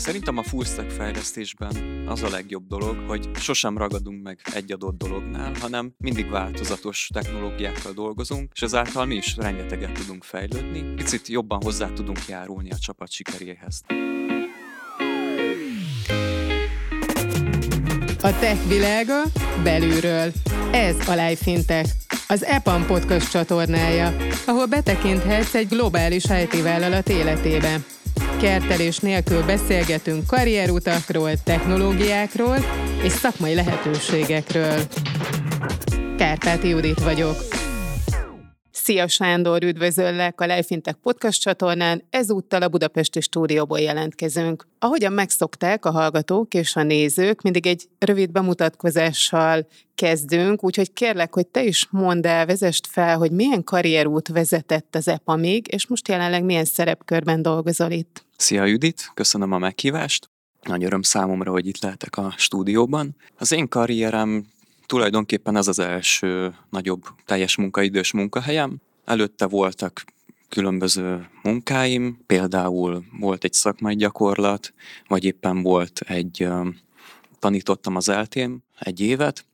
Szerintem a fullstack fejlesztésben az a legjobb dolog, hogy sosem ragadunk meg egy adott dolognál, hanem mindig változatos technológiákkal dolgozunk, és ezáltal mi is rengeteget tudunk fejlődni, picit jobban hozzá tudunk járulni a csapat sikeréhez. A tech világa belülről. Ez a Life Fintech, az EPAM podcast csatornája, ahol betekinthetsz egy globális IT vállalat életébe. Kertelés nélkül beszélgetünk karrierutakról, technológiákról és szakmai lehetőségekről. Kárpáti Judit vagyok. Szia Sándor, üdvözöllek a Lifeintech podcast csatornán, ezúttal a Budapesti stúdióból jelentkezünk. Ahogyan megszokták a hallgatók és a nézők, mindig egy rövid bemutatkozással kezdünk, úgyhogy kérlek, hogy te is mondd el, vezest fel, hogy milyen karrierút vezetett az EPA még, és most jelenleg milyen szerepkörben dolgozol itt. Szia Judit, köszönöm a meghívást. Nagy öröm számomra, hogy itt lehetek a stúdióban. Az én karrierem tulajdonképpen ez az első nagyobb teljes munkaidős munkahelyem. Előtte voltak különböző munkáim, például volt egy szakmai gyakorlat, vagy éppen volt egy, tanítottam az eltém egy évet,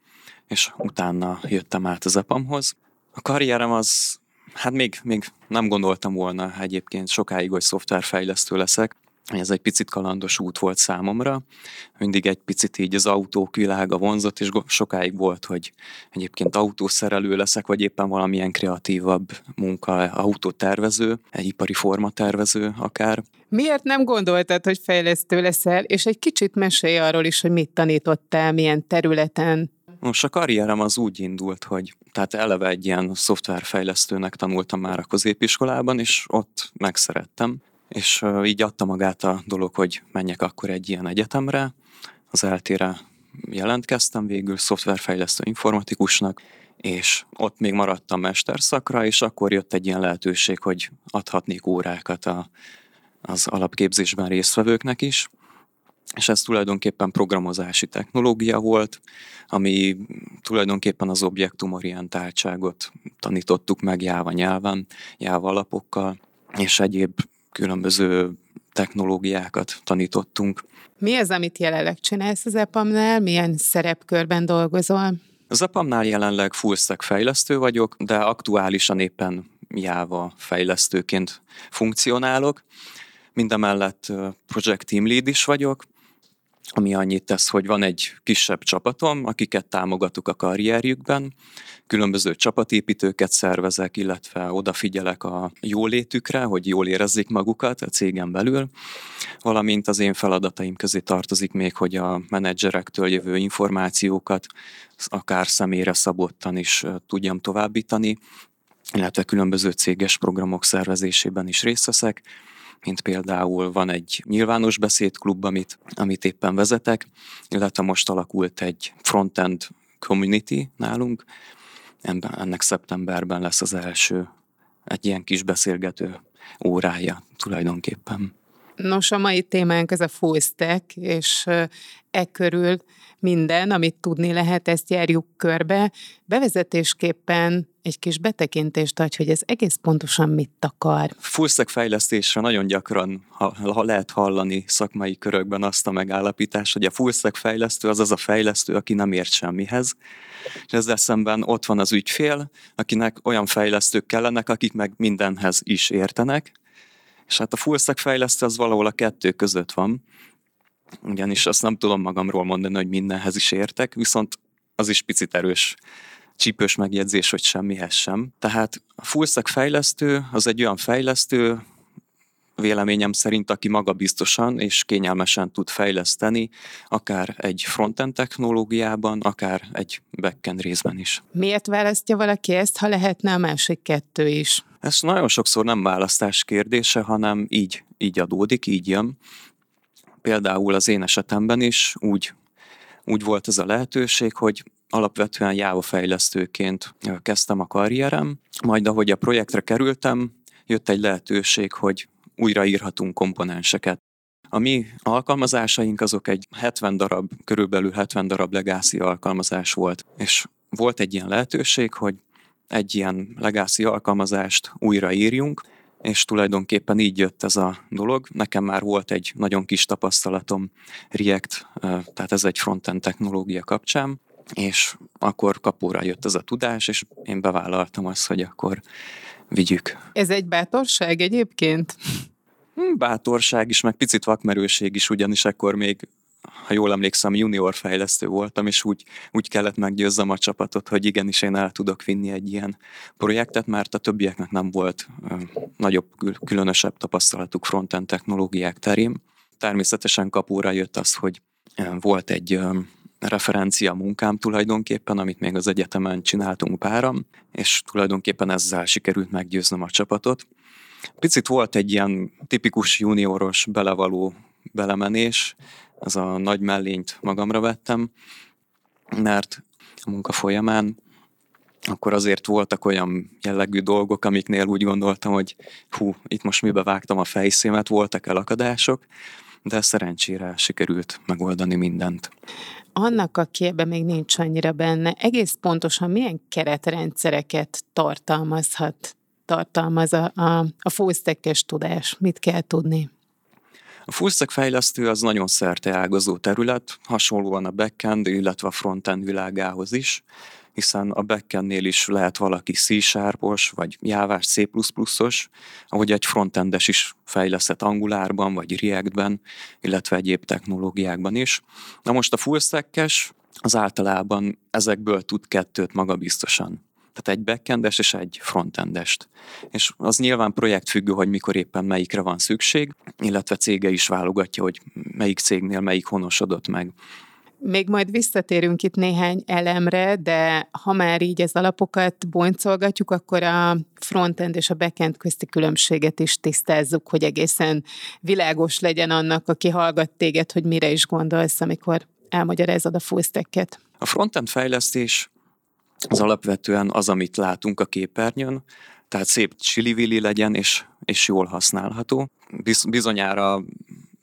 és utána jöttem át az epamhoz. A karrierem az, hát még, még nem gondoltam volna egyébként sokáig, hogy szoftverfejlesztő leszek ez egy picit kalandos út volt számomra. Mindig egy picit így az autók világa vonzott, és sokáig volt, hogy egyébként autószerelő leszek, vagy éppen valamilyen kreatívabb munka, autótervező, egy ipari formatervező akár. Miért nem gondoltad, hogy fejlesztő leszel, és egy kicsit mesélj arról is, hogy mit tanítottál, milyen területen? Most a karrierem az úgy indult, hogy tehát eleve egy ilyen szoftverfejlesztőnek tanultam már a középiskolában, és ott megszerettem és így adta magát a dolog, hogy menjek akkor egy ilyen egyetemre. Az eltére jelentkeztem végül szoftverfejlesztő informatikusnak, és ott még maradtam mesterszakra, és akkor jött egy ilyen lehetőség, hogy adhatnék órákat a, az alapképzésben résztvevőknek is, és ez tulajdonképpen programozási technológia volt, ami tulajdonképpen az objektumorientáltságot tanítottuk meg Java nyelven, Java alapokkal, és egyéb különböző technológiákat tanítottunk. Mi az, amit jelenleg csinálsz az EPAM-nál? Milyen szerepkörben dolgozol? Az EPAM-nál jelenleg fullstack fejlesztő vagyok, de aktuálisan éppen Java fejlesztőként funkcionálok. Mindemellett project team lead is vagyok, ami annyit tesz, hogy van egy kisebb csapatom, akiket támogatok a karrierjükben, különböző csapatépítőket szervezek, illetve odafigyelek a jólétükre, hogy jól érezzék magukat a cégen belül, valamint az én feladataim közé tartozik még, hogy a menedzserektől jövő információkat akár személyre szabottan is tudjam továbbítani, illetve különböző céges programok szervezésében is részt veszek, mint például van egy nyilvános beszédklub, amit, amit éppen vezetek, illetve most alakult egy frontend community nálunk, ennek szeptemberben lesz az első egy ilyen kis beszélgető órája tulajdonképpen. Nos, a mai témánk ez a full stack, és e körül minden, amit tudni lehet, ezt járjuk körbe. Bevezetésképpen egy kis betekintést adj, hogy ez egész pontosan mit akar. Fullstack fejlesztésre nagyon gyakran ha, lehet hallani szakmai körökben azt a megállapítást, hogy a fullstack fejlesztő az az a fejlesztő, aki nem ért semmihez. És ezzel szemben ott van az ügyfél, akinek olyan fejlesztők kellenek, akik meg mindenhez is értenek. És hát a fullstack fejlesztő az valahol a kettő között van ugyanis azt nem tudom magamról mondani, hogy mindenhez is értek, viszont az is picit erős csípős megjegyzés, hogy semmihez sem. Tehát a fullstack fejlesztő az egy olyan fejlesztő, véleményem szerint, aki magabiztosan és kényelmesen tud fejleszteni, akár egy frontend technológiában, akár egy backend részben is. Miért választja valaki ezt, ha lehetne a másik kettő is? Ez nagyon sokszor nem választás kérdése, hanem így, így adódik, így jön például az én esetemben is úgy, úgy volt ez a lehetőség, hogy alapvetően Java fejlesztőként kezdtem a karrierem, majd ahogy a projektre kerültem, jött egy lehetőség, hogy újraírhatunk komponenseket. A mi alkalmazásaink azok egy 70 darab, körülbelül 70 darab legacy alkalmazás volt, és volt egy ilyen lehetőség, hogy egy ilyen legacy alkalmazást újraírjunk, és tulajdonképpen így jött ez a dolog. Nekem már volt egy nagyon kis tapasztalatom React, tehát ez egy frontend technológia kapcsán, és akkor kapóra jött ez a tudás, és én bevállaltam azt, hogy akkor vigyük. Ez egy bátorság egyébként? Hm, bátorság is, meg picit vakmerőség is, ugyanis akkor még ha jól emlékszem, junior fejlesztő voltam, és úgy, úgy kellett meggyőzzem a csapatot, hogy igenis én el tudok vinni egy ilyen projektet, mert a többieknek nem volt ö, nagyobb, különösebb tapasztalatuk frontend technológiák terén. Természetesen kapóra jött az, hogy volt egy ö, referencia munkám tulajdonképpen, amit még az egyetemen csináltunk páram, és tulajdonképpen ezzel sikerült meggyőznöm a csapatot. Picit volt egy ilyen tipikus junioros belevaló belemenés, az a nagy mellényt magamra vettem, mert a munka folyamán akkor azért voltak olyan jellegű dolgok, amiknél úgy gondoltam, hogy hú, itt most mibe vágtam a fejszémet, voltak elakadások, de szerencsére sikerült megoldani mindent. Annak, aki ebben még nincs annyira benne, egész pontosan milyen keretrendszereket tartalmazhat, tartalmaz a, a, a fullstack tudás? Mit kell tudni? A fullstack fejlesztő az nagyon szerte ágazó terület, hasonlóan a backend, illetve a frontend világához is, hiszen a backendnél is lehet valaki C-sharpos, vagy jávás C++-os, ahogy egy frontendes is fejlesztett Angularban, vagy Reactben, illetve egyéb technológiákban is. Na most a fullstack az általában ezekből tud kettőt magabiztosan tehát egy backendes és egy frontendest. És az nyilván projektfüggő, hogy mikor éppen melyikre van szükség, illetve cége is válogatja, hogy melyik cégnél melyik honosodott meg. Még majd visszatérünk itt néhány elemre, de ha már így az alapokat boncolgatjuk, akkor a frontend és a backend közti különbséget is tisztázzuk, hogy egészen világos legyen annak, aki hallgat téged, hogy mire is gondolsz, amikor elmagyarázod a full stack-et. A frontend fejlesztés az alapvetően az, amit látunk a képernyőn, tehát szép csili legyen, és, és jól használható. Bizonyára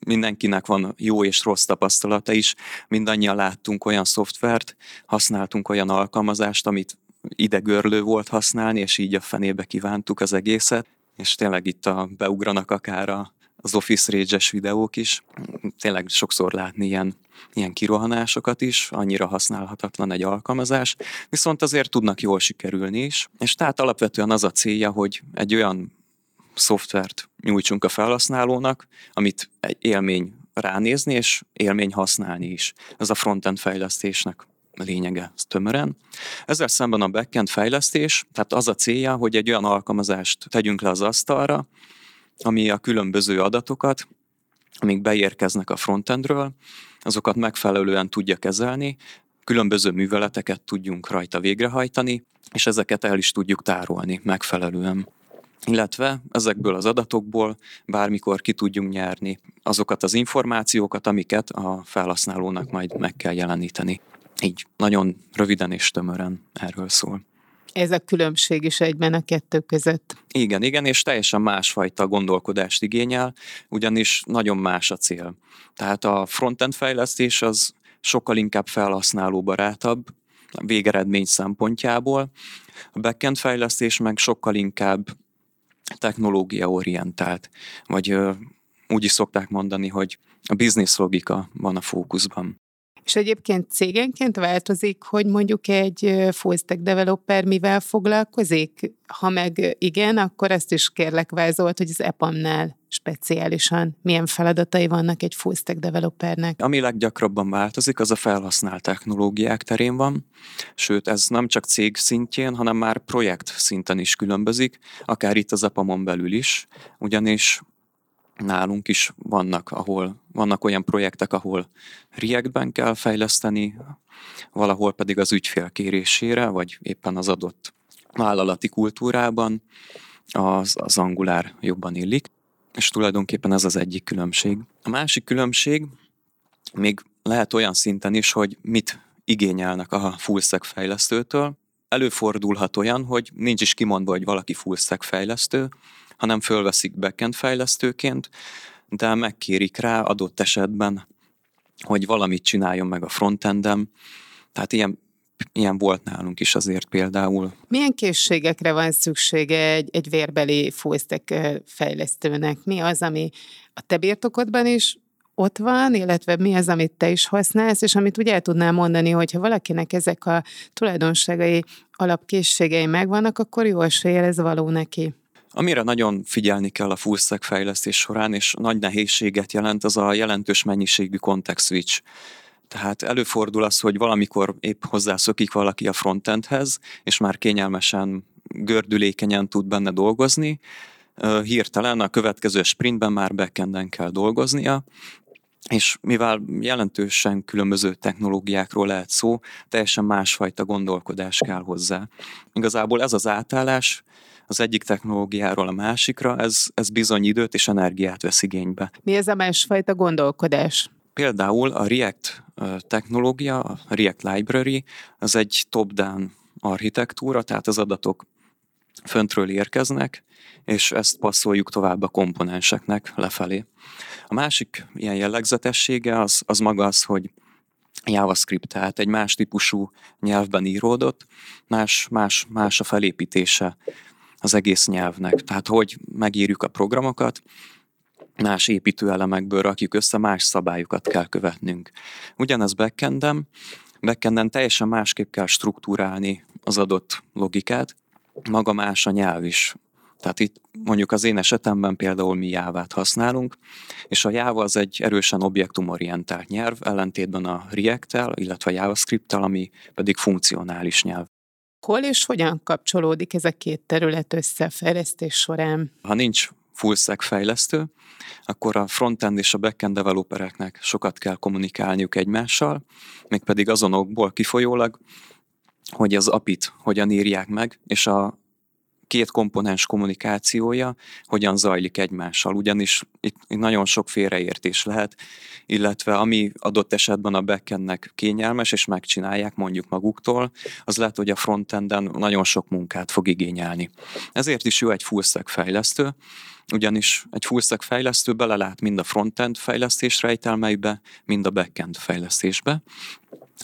mindenkinek van jó és rossz tapasztalata is, mindannyian láttunk olyan szoftvert, használtunk olyan alkalmazást, amit idegörlő volt használni, és így a fenébe kívántuk az egészet, és tényleg itt a, beugranak akár az Office rage videók is. Tényleg sokszor látni ilyen, ilyen kirohanásokat is, annyira használhatatlan egy alkalmazás, viszont azért tudnak jól sikerülni is. És tehát alapvetően az a célja, hogy egy olyan szoftvert nyújtsunk a felhasználónak, amit egy élmény ránézni, és élmény használni is. Ez a frontend fejlesztésnek lényege ez tömören. Ezzel szemben a backend fejlesztés, tehát az a célja, hogy egy olyan alkalmazást tegyünk le az asztalra, ami a különböző adatokat, amik beérkeznek a frontendről, azokat megfelelően tudja kezelni, különböző műveleteket tudjunk rajta végrehajtani, és ezeket el is tudjuk tárolni megfelelően. Illetve ezekből az adatokból bármikor ki tudjunk nyerni azokat az információkat, amiket a felhasználónak majd meg kell jeleníteni. Így nagyon röviden és tömören erről szól. Ez a különbség is egyben a kettő között. Igen, igen, és teljesen másfajta gondolkodást igényel, ugyanis nagyon más a cél. Tehát a frontend fejlesztés az sokkal inkább felhasználóbarátabb, végeredmény szempontjából. A backend fejlesztés meg sokkal inkább technológia-orientált, vagy úgy is szokták mondani, hogy a business logika van a fókuszban. És egyébként cégenként változik, hogy mondjuk egy full stack developer mivel foglalkozik? Ha meg igen, akkor ezt is kérlek vázolt, hogy az EPAM-nál speciálisan milyen feladatai vannak egy full stack developernek. Ami leggyakrabban változik, az a felhasznált technológiák terén van, sőt ez nem csak cég szintjén, hanem már projekt szinten is különbözik, akár itt az EPAM-on belül is, ugyanis nálunk is vannak, ahol vannak olyan projektek, ahol React-ben kell fejleszteni, valahol pedig az ügyfél kérésére, vagy éppen az adott vállalati kultúrában az, az angulár jobban illik, és tulajdonképpen ez az egyik különbség. A másik különbség még lehet olyan szinten is, hogy mit igényelnek a fullstack fejlesztőtől. Előfordulhat olyan, hogy nincs is kimondva, hogy valaki fullstack fejlesztő, hanem fölveszik backend fejlesztőként, de megkérik rá adott esetben, hogy valamit csináljon meg a frontendem. Tehát ilyen ilyen volt nálunk is azért például. Milyen készségekre van szüksége egy, egy vérbeli fullstack fejlesztőnek? Mi az, ami a te birtokodban is ott van, illetve mi az, amit te is használsz, és amit úgy el tudnál mondani, hogy ha valakinek ezek a tulajdonságai, alapkészségei megvannak, akkor jó eséllyel ez való neki. Amire nagyon figyelni kell a fullstack fejlesztés során, és nagy nehézséget jelent, az a jelentős mennyiségű context switch. Tehát előfordul az, hogy valamikor épp hozzászokik valaki a frontendhez, és már kényelmesen, gördülékenyen tud benne dolgozni, hirtelen a következő sprintben már backenden kell dolgoznia, és mivel jelentősen különböző technológiákról lehet szó, teljesen másfajta gondolkodás kell hozzá. Igazából ez az átállás az egyik technológiáról a másikra, ez, ez bizony időt és energiát vesz igénybe. Mi ez a másfajta gondolkodás? Például a React technológia, a React Library, az egy top-down architektúra, tehát az adatok föntről érkeznek, és ezt passzoljuk tovább a komponenseknek lefelé. A másik ilyen jellegzetessége az, az maga az, hogy JavaScript, tehát egy más típusú nyelvben íródott, más, más, más a felépítése az egész nyelvnek. Tehát, hogy megírjuk a programokat, más építőelemekből rakjuk össze, más szabályokat kell követnünk. Ugyanez backendem, backenden teljesen másképp kell struktúrálni az adott logikát, maga más a nyelv is. Tehát itt mondjuk az én esetemben például mi jávát használunk, és a Java az egy erősen objektumorientált nyelv, ellentétben a React-tel, illetve a JavaScript-tel, ami pedig funkcionális nyelv. Hol és hogyan kapcsolódik ez a két terület össze a fejlesztés során? Ha nincs full stack fejlesztő, akkor a frontend és a backend developereknek sokat kell kommunikálniuk egymással, mégpedig azonokból kifolyólag, hogy az API-t hogyan írják meg, és a két komponens kommunikációja hogyan zajlik egymással, ugyanis itt, itt nagyon sok félreértés lehet, illetve ami adott esetben a backendnek kényelmes, és megcsinálják mondjuk maguktól, az lehet, hogy a frontenden nagyon sok munkát fog igényelni. Ezért is jó egy full stack fejlesztő, ugyanis egy full stack fejlesztő belelát mind a frontend fejlesztés rejtelmeibe, mind a backend fejlesztésbe,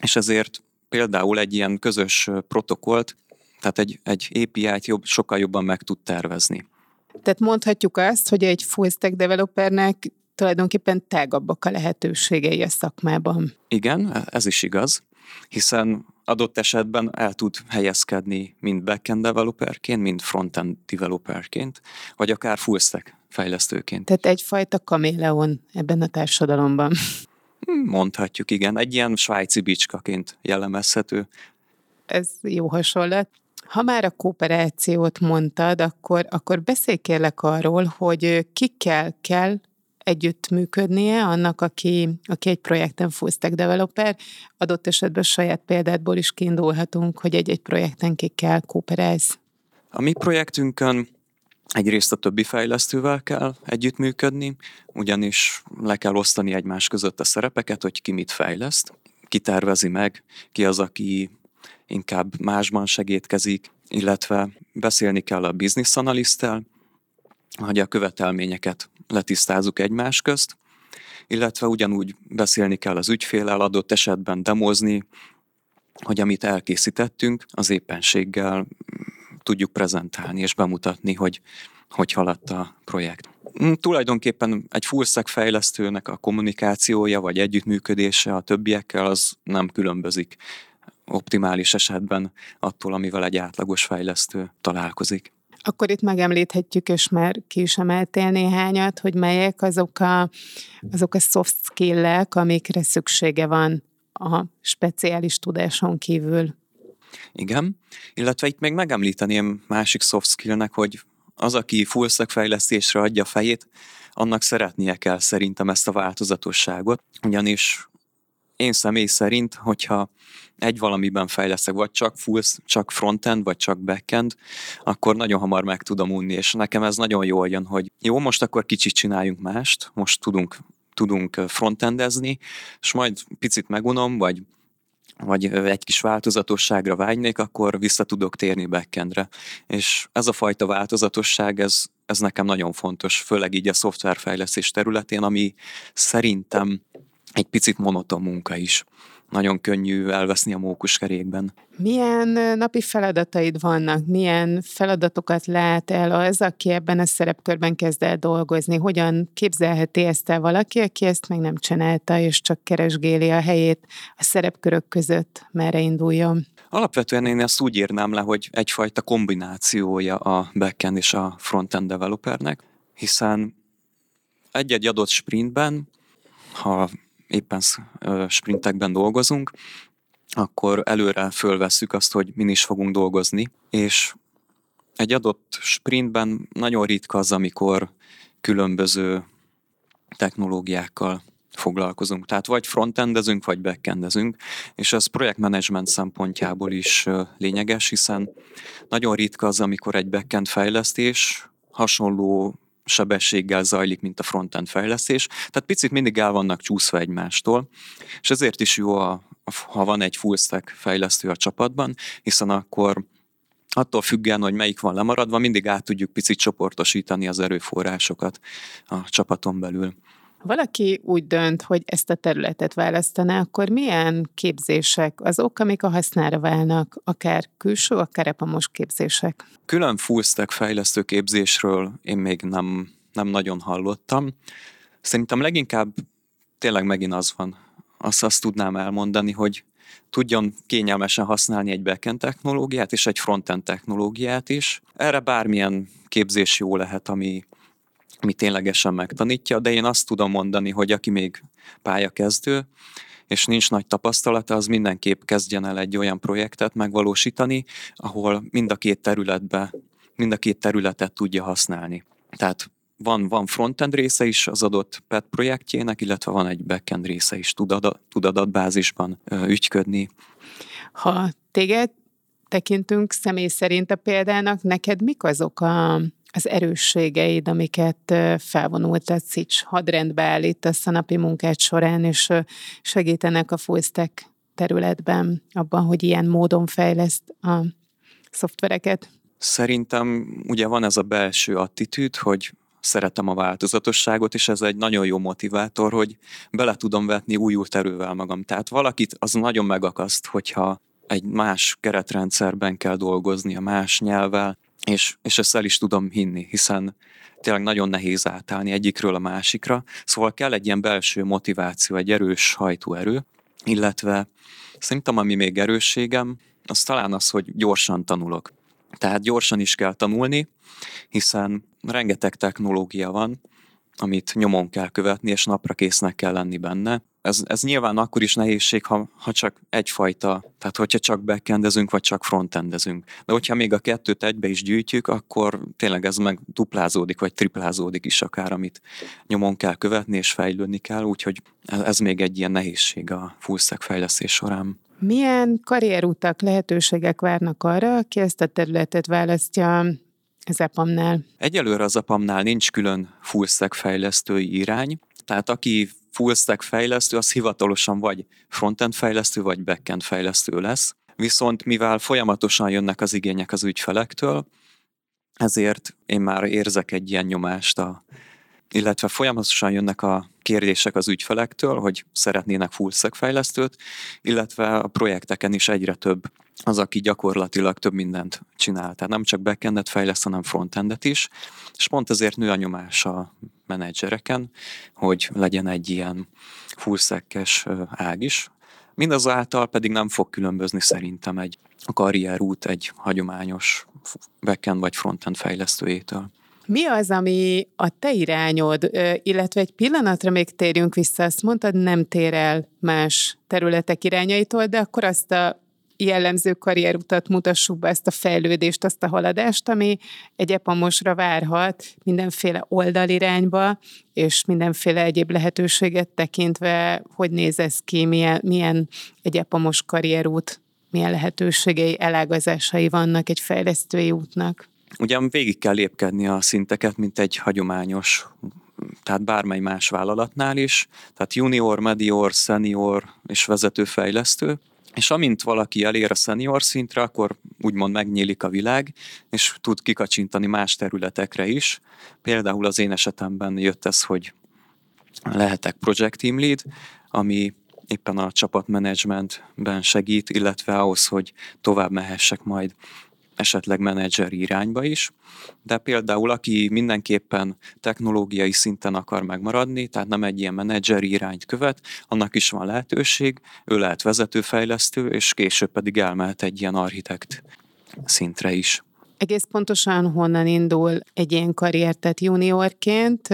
és ezért például egy ilyen közös protokollt tehát egy, egy API-t jobb, sokkal jobban meg tud tervezni. Tehát mondhatjuk azt, hogy egy full stack developernek tulajdonképpen tágabbak a lehetőségei a szakmában. Igen, ez is igaz, hiszen adott esetben el tud helyezkedni mind backend developerként, mind frontend developerként, vagy akár full stack fejlesztőként. Tehát egyfajta kaméleon ebben a társadalomban. Mondhatjuk, igen. Egy ilyen svájci bicskaként jellemezhető. Ez jó hasonlat. Ha már a kooperációt mondtad, akkor, akkor beszélj kérlek arról, hogy kikkel kell együttműködnie annak, aki, aki egy projekten full stack developer. Adott esetben saját példádból is kiindulhatunk, hogy egy-egy projekten kikkel kooperálsz. A mi projektünkön Egyrészt a többi fejlesztővel kell együttműködni, ugyanis le kell osztani egymás között a szerepeket, hogy ki mit fejleszt, ki tervezi meg, ki az, aki inkább másban segítkezik, illetve beszélni kell a business analyszttel, hogy a követelményeket letisztázzuk egymás közt, illetve ugyanúgy beszélni kell az ügyfélel, adott esetben demozni, hogy amit elkészítettünk, az éppenséggel tudjuk prezentálni és bemutatni, hogy hogy haladt a projekt. Mm, tulajdonképpen egy full fejlesztőnek a kommunikációja vagy együttműködése a többiekkel az nem különbözik optimális esetben attól, amivel egy átlagos fejlesztő találkozik. Akkor itt megemlíthetjük, és már ki is emeltél néhányat, hogy melyek azok a, azok a soft skill-ek, amikre szüksége van a speciális tudáson kívül. Igen, illetve itt még megemlíteném másik soft skillnek, hogy az, aki full stack fejlesztésre adja fejét, annak szeretnie kell szerintem ezt a változatosságot, ugyanis én személy szerint, hogyha egy valamiben fejleszek, vagy csak full, csak frontend, vagy csak backend, akkor nagyon hamar meg tudom unni, és nekem ez nagyon jól jön, hogy jó, most akkor kicsit csináljunk mást, most tudunk, tudunk frontendezni, és majd picit megunom, vagy vagy egy kis változatosságra vágynék, akkor vissza tudok térni backendre. És ez a fajta változatosság, ez, ez nekem nagyon fontos, főleg így a szoftverfejlesztés területén, ami szerintem egy picit monoton munka is nagyon könnyű elveszni a mókuskerékben. Milyen napi feladataid vannak? Milyen feladatokat lát el az, aki ebben a szerepkörben kezd el dolgozni? Hogyan képzelheti ezt el valaki, aki ezt meg nem csinálta, és csak keresgéli a helyét a szerepkörök között, merre induljon? Alapvetően én ezt úgy írnám le, hogy egyfajta kombinációja a backend és a frontend developernek, hiszen egy-egy adott sprintben, ha éppen sprintekben dolgozunk, akkor előre fölvesszük azt, hogy min is fogunk dolgozni, és egy adott sprintben nagyon ritka az, amikor különböző technológiákkal foglalkozunk. Tehát vagy frontendezünk, vagy backendezünk, és ez projektmenedzsment szempontjából is lényeges, hiszen nagyon ritka az, amikor egy backend fejlesztés hasonló sebességgel zajlik, mint a frontend fejlesztés. Tehát picit mindig el vannak csúszva egymástól, és ezért is jó, a, ha van egy full stack fejlesztő a csapatban, hiszen akkor attól függően, hogy melyik van lemaradva, mindig át tudjuk picit csoportosítani az erőforrásokat a csapaton belül. Valaki úgy dönt, hogy ezt a területet választaná, akkor milyen képzések azok, amik a hasznára válnak, akár külső, akár epamos képzések? Külön full stack fejlesztő képzésről én még nem, nem nagyon hallottam. Szerintem leginkább tényleg megint az van, azt, azt tudnám elmondani, hogy tudjon kényelmesen használni egy backend technológiát és egy frontend technológiát is. Erre bármilyen képzés jó lehet, ami, ami ténylegesen megtanítja, de én azt tudom mondani, hogy aki még pályakezdő, és nincs nagy tapasztalata, az mindenképp kezdjen el egy olyan projektet megvalósítani, ahol mind a két területbe, mind a két területet tudja használni. Tehát van, van frontend része is az adott PET projektjének, illetve van egy backend része is, tud, adat, tud adatbázisban ügyködni. Ha téged tekintünk személy szerint a példának, neked mik azok a az erősségeid, amiket felvonult Szics hadrendbe állítasz a napi munkád során, és segítenek a fullstack területben abban, hogy ilyen módon fejleszt a szoftvereket? Szerintem ugye van ez a belső attitűd, hogy szeretem a változatosságot, és ez egy nagyon jó motivátor, hogy bele tudom vetni újult erővel magam. Tehát valakit az nagyon megakaszt, hogyha egy más keretrendszerben kell dolgozni, a más nyelvvel, és, és ezt el is tudom hinni, hiszen tényleg nagyon nehéz átállni egyikről a másikra, szóval kell egy ilyen belső motiváció, egy erős hajtóerő, illetve szerintem ami még erősségem, az talán az, hogy gyorsan tanulok. Tehát gyorsan is kell tanulni, hiszen rengeteg technológia van, amit nyomon kell követni, és napra késznek kell lenni benne. Ez, ez nyilván akkor is nehézség, ha, ha csak egyfajta, tehát hogyha csak backendezünk, vagy csak frontendezünk. De hogyha még a kettőt egybe is gyűjtjük, akkor tényleg ez meg duplázódik, vagy triplázódik is akár, amit nyomon kell követni, és fejlődni kell, úgyhogy ez, ez még egy ilyen nehézség a fullstack fejlesztés során. Milyen karrierutak, lehetőségek várnak arra, aki ezt a területet választja az EPAM-nál? Egyelőre az EPAM-nál nincs külön fullstack fejlesztői irány, tehát aki fullstack fejlesztő, az hivatalosan vagy frontend fejlesztő, vagy backend fejlesztő lesz. Viszont mivel folyamatosan jönnek az igények az ügyfelektől, ezért én már érzek egy ilyen nyomást a illetve folyamatosan jönnek a kérdések az ügyfelektől, hogy szeretnének full fejlesztőt, illetve a projekteken is egyre több az, aki gyakorlatilag több mindent csinál. Tehát nem csak backendet fejleszt, hanem frontendet is, és pont ezért nő a nyomás a menedzsereken, hogy legyen egy ilyen full ág is. Mindazáltal pedig nem fog különbözni szerintem egy karrierút egy hagyományos backend vagy frontend fejlesztőjétől. Mi az, ami a te irányod, illetve egy pillanatra még térjünk vissza, azt mondtad, nem tér el más területek irányaitól, de akkor azt a jellemző karrierutat mutassuk be, ezt a fejlődést, azt a haladást, ami egy epamosra várhat mindenféle oldalirányba, és mindenféle egyéb lehetőséget tekintve, hogy néz ez ki, milyen, milyen egy epamos karrierút, milyen lehetőségei, elágazásai vannak egy fejlesztői útnak. Ugyan végig kell lépkedni a szinteket, mint egy hagyományos, tehát bármely más vállalatnál is, tehát junior, medior, senior és vezetőfejlesztő, és amint valaki elér a senior szintre, akkor úgymond megnyílik a világ, és tud kikacsintani más területekre is. Például az én esetemben jött ez, hogy lehetek project team lead, ami éppen a csapatmenedzsmentben segít, illetve ahhoz, hogy tovább mehessek majd esetleg menedzser irányba is, de például aki mindenképpen technológiai szinten akar megmaradni, tehát nem egy ilyen menedzser irányt követ, annak is van lehetőség, ő lehet vezetőfejlesztő, és később pedig elmehet egy ilyen architekt szintre is. Egész pontosan honnan indul egy ilyen karrier, tehát juniorként,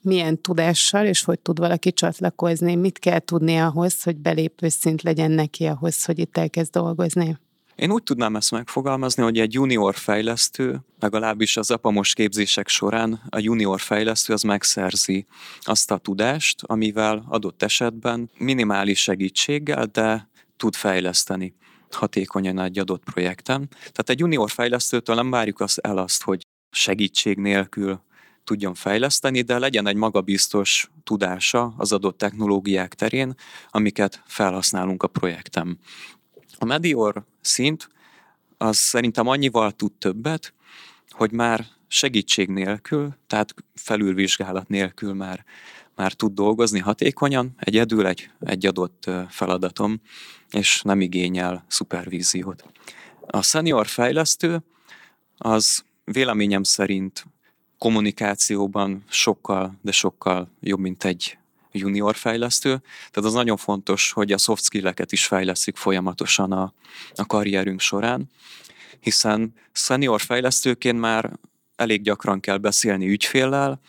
milyen tudással, és hogy tud valaki csatlakozni, mit kell tudni ahhoz, hogy belépő szint legyen neki ahhoz, hogy itt elkezd dolgozni? Én úgy tudnám ezt megfogalmazni, hogy egy junior fejlesztő, legalábbis az apamos képzések során a junior fejlesztő az megszerzi azt a tudást, amivel adott esetben minimális segítséggel, de tud fejleszteni hatékonyan egy adott projekten. Tehát egy junior fejlesztőtől nem várjuk azt el azt, hogy segítség nélkül tudjon fejleszteni, de legyen egy magabiztos tudása az adott technológiák terén, amiket felhasználunk a projektem. A Medior szint az szerintem annyival tud többet, hogy már segítség nélkül, tehát felülvizsgálat nélkül már, már tud dolgozni hatékonyan, egyedül egy, egy adott feladatom, és nem igényel szupervíziót. A senior fejlesztő az véleményem szerint kommunikációban sokkal, de sokkal jobb, mint egy junior fejlesztő, tehát az nagyon fontos, hogy a soft skill-eket is fejleszik folyamatosan a, a karrierünk során, hiszen senior fejlesztőként már elég gyakran kell beszélni ügyféllel,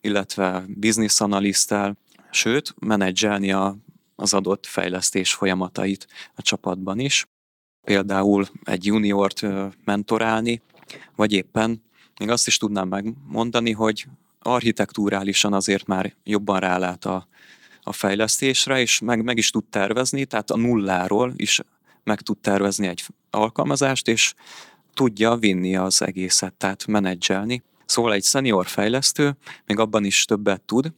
illetve business analyszttel, sőt, menedzselni a, az adott fejlesztés folyamatait a csapatban is. Például egy juniort mentorálni, vagy éppen még azt is tudnám megmondani, hogy architektúrálisan azért már jobban rálát a, a fejlesztésre, és meg, meg is tud tervezni, tehát a nulláról is meg tud tervezni egy alkalmazást, és tudja vinni az egészet, tehát menedzselni. Szóval egy senior fejlesztő még abban is többet tud,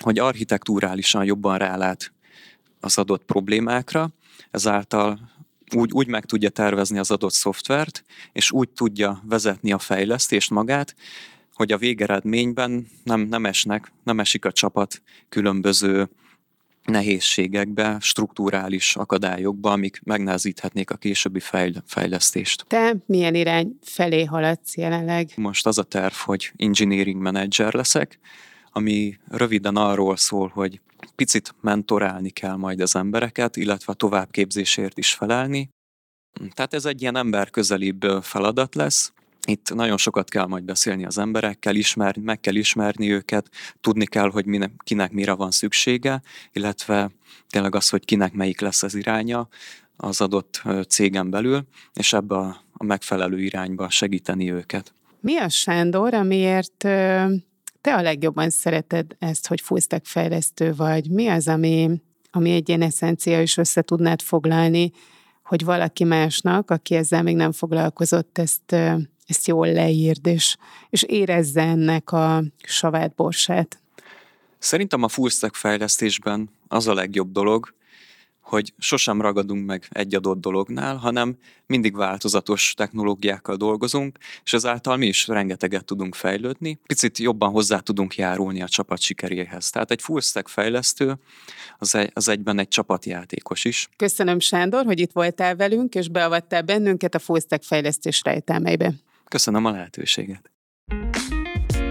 hogy architektúrálisan jobban rálát az adott problémákra, ezáltal úgy, úgy meg tudja tervezni az adott szoftvert, és úgy tudja vezetni a fejlesztést magát, hogy a végeredményben nem, nem esnek, nem esik a csapat különböző nehézségekbe, strukturális akadályokba, amik megnehezíthetnék a későbbi fejl- fejlesztést. Te milyen irány felé haladsz jelenleg? Most az a terv, hogy engineering manager leszek, ami röviden arról szól, hogy picit mentorálni kell majd az embereket, illetve a továbbképzésért is felelni. Tehát ez egy ilyen ember közelibb feladat lesz, itt nagyon sokat kell majd beszélni az emberekkel, ismerni, meg kell ismerni őket, tudni kell, hogy mine, kinek mire van szüksége, illetve tényleg az, hogy kinek melyik lesz az iránya az adott cégen belül, és ebbe a, a megfelelő irányba segíteni őket. Mi a Sándor, amiért te a legjobban szereted ezt, hogy fejlesztő vagy? Mi az, ami, ami egy ilyen eszencia is össze tudnád foglalni, hogy valaki másnak, aki ezzel még nem foglalkozott, ezt ezt jól leírd, és, és érezze ennek a savát borsát. Szerintem a fullstack fejlesztésben az a legjobb dolog, hogy sosem ragadunk meg egy adott dolognál, hanem mindig változatos technológiákkal dolgozunk, és ezáltal mi is rengeteget tudunk fejlődni, picit jobban hozzá tudunk járulni a csapat sikeréhez. Tehát egy full stack fejlesztő az, egy, az egyben egy csapatjátékos is. Köszönöm Sándor, hogy itt voltál velünk, és beavattál bennünket a full stack fejlesztés rejtelmeibe. Köszönöm a lehetőséget.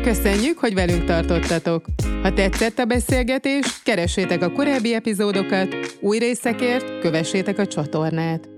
Köszönjük, hogy velünk tartottatok! Ha tetszett a beszélgetés, keressétek a korábbi epizódokat, új részekért kövessétek a csatornát.